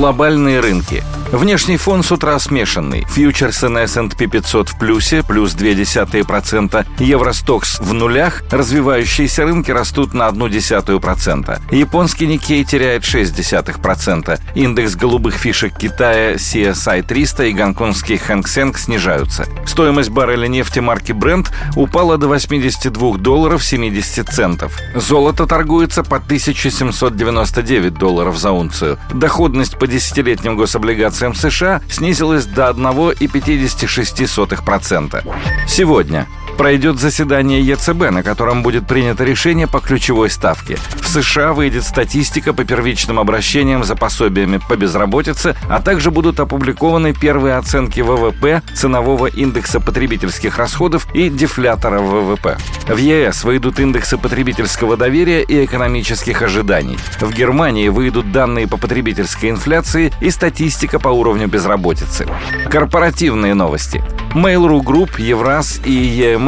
Глобальные рынки – Внешний фон с утра смешанный. Фьючерсы на S&P 500 в плюсе, плюс 0,2%. Евростокс в нулях. Развивающиеся рынки растут на 0,1%. Японский Никей теряет 0,6%. Индекс голубых фишек Китая CSI 300 и гонконгский Хэнк Сенг снижаются. Стоимость барреля нефти марки Brent упала до 82 долларов 70 центов. Золото торгуется по 1799 долларов за унцию. Доходность по десятилетним гособлигациям облигациям США снизилась до 1,56%. Сегодня пройдет заседание ЕЦБ, на котором будет принято решение по ключевой ставке. В США выйдет статистика по первичным обращениям за пособиями по безработице, а также будут опубликованы первые оценки ВВП, ценового индекса потребительских расходов и дефлятора ВВП. В ЕС выйдут индексы потребительского доверия и экономических ожиданий. В Германии выйдут данные по потребительской инфляции и статистика по уровню безработицы. Корпоративные новости. Mail.ru Group, Евраз и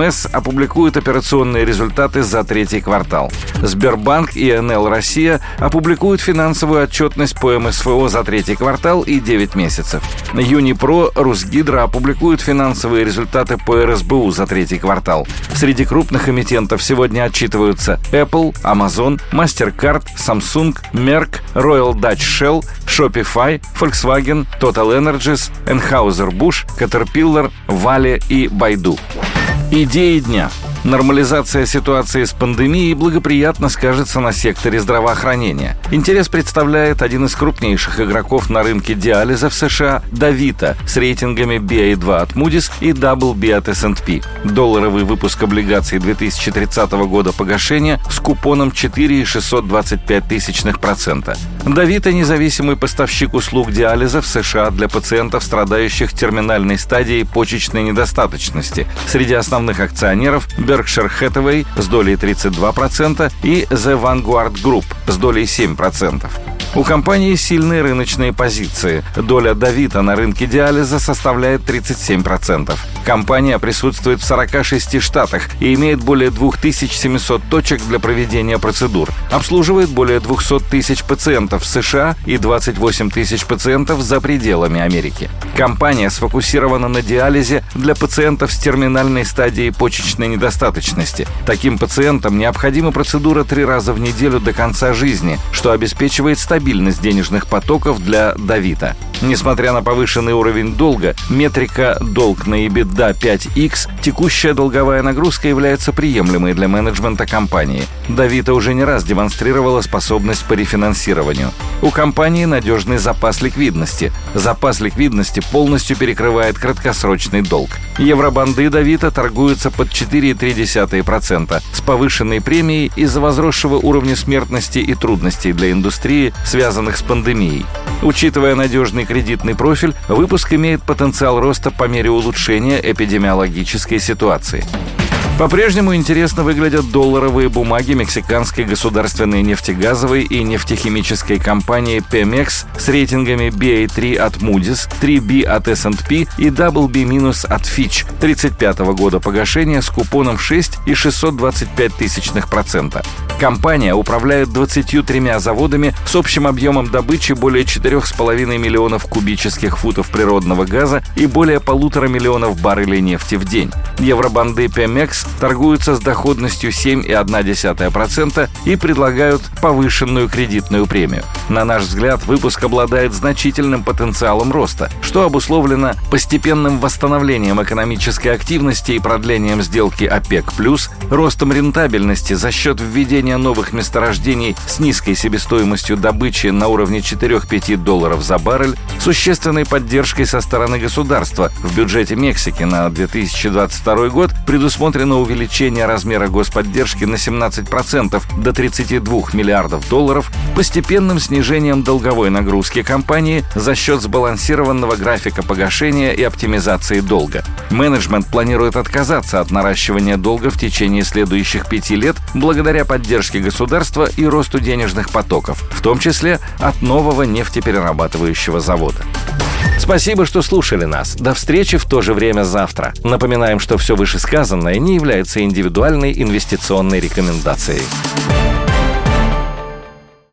ЕМС опубликуют операционные результаты за третий квартал. Сбербанк и НЛ Россия опубликуют финансовую отчетность по МСФО за третий квартал и 9 месяцев. Юнипро, Русгидро опубликуют финансовые результаты по РСБУ за третий квартал. Среди крупных эмитентов сегодня отчитываются Apple, Amazon, MasterCard, Samsung, Merck, Royal Dutch Shell, Shopify, Volkswagen, Total Energies, Anheuser-Busch, Caterpillar, Вале и Байду. Идеи дня – Нормализация ситуации с пандемией благоприятно скажется на секторе здравоохранения. Интерес представляет один из крупнейших игроков на рынке диализа в США – Давита с рейтингами BA2 от Moody's и WB от S&P. Долларовый выпуск облигаций 2030 года погашения с купоном 4,625%. Давита – независимый поставщик услуг диализа в США для пациентов, страдающих терминальной стадией почечной недостаточности. Среди основных акционеров – Berkshire Hathaway с долей 32% и The Vanguard Group с долей 7%. У компании сильные рыночные позиции. Доля Давита на рынке диализа составляет 37%. Компания присутствует в 46 штатах и имеет более 2700 точек для проведения процедур. Обслуживает более 200 тысяч пациентов в США и 28 тысяч пациентов за пределами Америки. Компания сфокусирована на диализе для пациентов с терминальной стадией почечной недостаточности. Таким пациентам необходима процедура три раза в неделю до конца жизни, что обеспечивает стабильность денежных потоков для Давита. Несмотря на повышенный уровень долга, метрика «долг на EBITDA 5X» текущая долговая нагрузка является приемлемой для менеджмента компании. Давита уже не раз демонстрировала способность по рефинансированию. У компании надежный запас ликвидности. Запас ликвидности полностью перекрывает краткосрочный долг. Евробанды Давита торгуются под 4,3% с повышенной премией из-за возросшего уровня смертности и трудностей для индустрии, связанных с пандемией. Учитывая надежный кредитный профиль, выпуск имеет потенциал роста по мере улучшения эпидемиологической ситуации. По-прежнему интересно выглядят долларовые бумаги мексиканской государственной нефтегазовой и нефтехимической компании Pemex с рейтингами BA3 от Moody's, 3B от S&P и WB- от Fitch 35 года погашения с купоном 6 и 625 тысячных процента. Компания управляет 23 заводами с общим объемом добычи более 4,5 миллионов кубических футов природного газа и более полутора миллионов баррелей нефти в день. Евробанды Pemex торгуются с доходностью 7,1% и предлагают повышенную кредитную премию. На наш взгляд, выпуск обладает значительным потенциалом роста, что обусловлено постепенным восстановлением экономической активности и продлением сделки ОПЕК+, ростом рентабельности за счет введения новых месторождений с низкой себестоимостью добычи на уровне 4-5 долларов за баррель, существенной поддержкой со стороны государства. В бюджете Мексики на 2022 год предусмотрено увеличение размера господдержки на 17% до 32 миллиардов долларов, постепенным снижением долговой нагрузки компании за счет сбалансированного графика погашения и оптимизации долга. Менеджмент планирует отказаться от наращивания долга в течение следующих пяти лет благодаря поддержке государства и росту денежных потоков, в том числе от нового нефтеперерабатывающего завода. Спасибо, что слушали нас. До встречи в то же время завтра. Напоминаем, что все вышесказанное не является индивидуальной инвестиционной рекомендацией.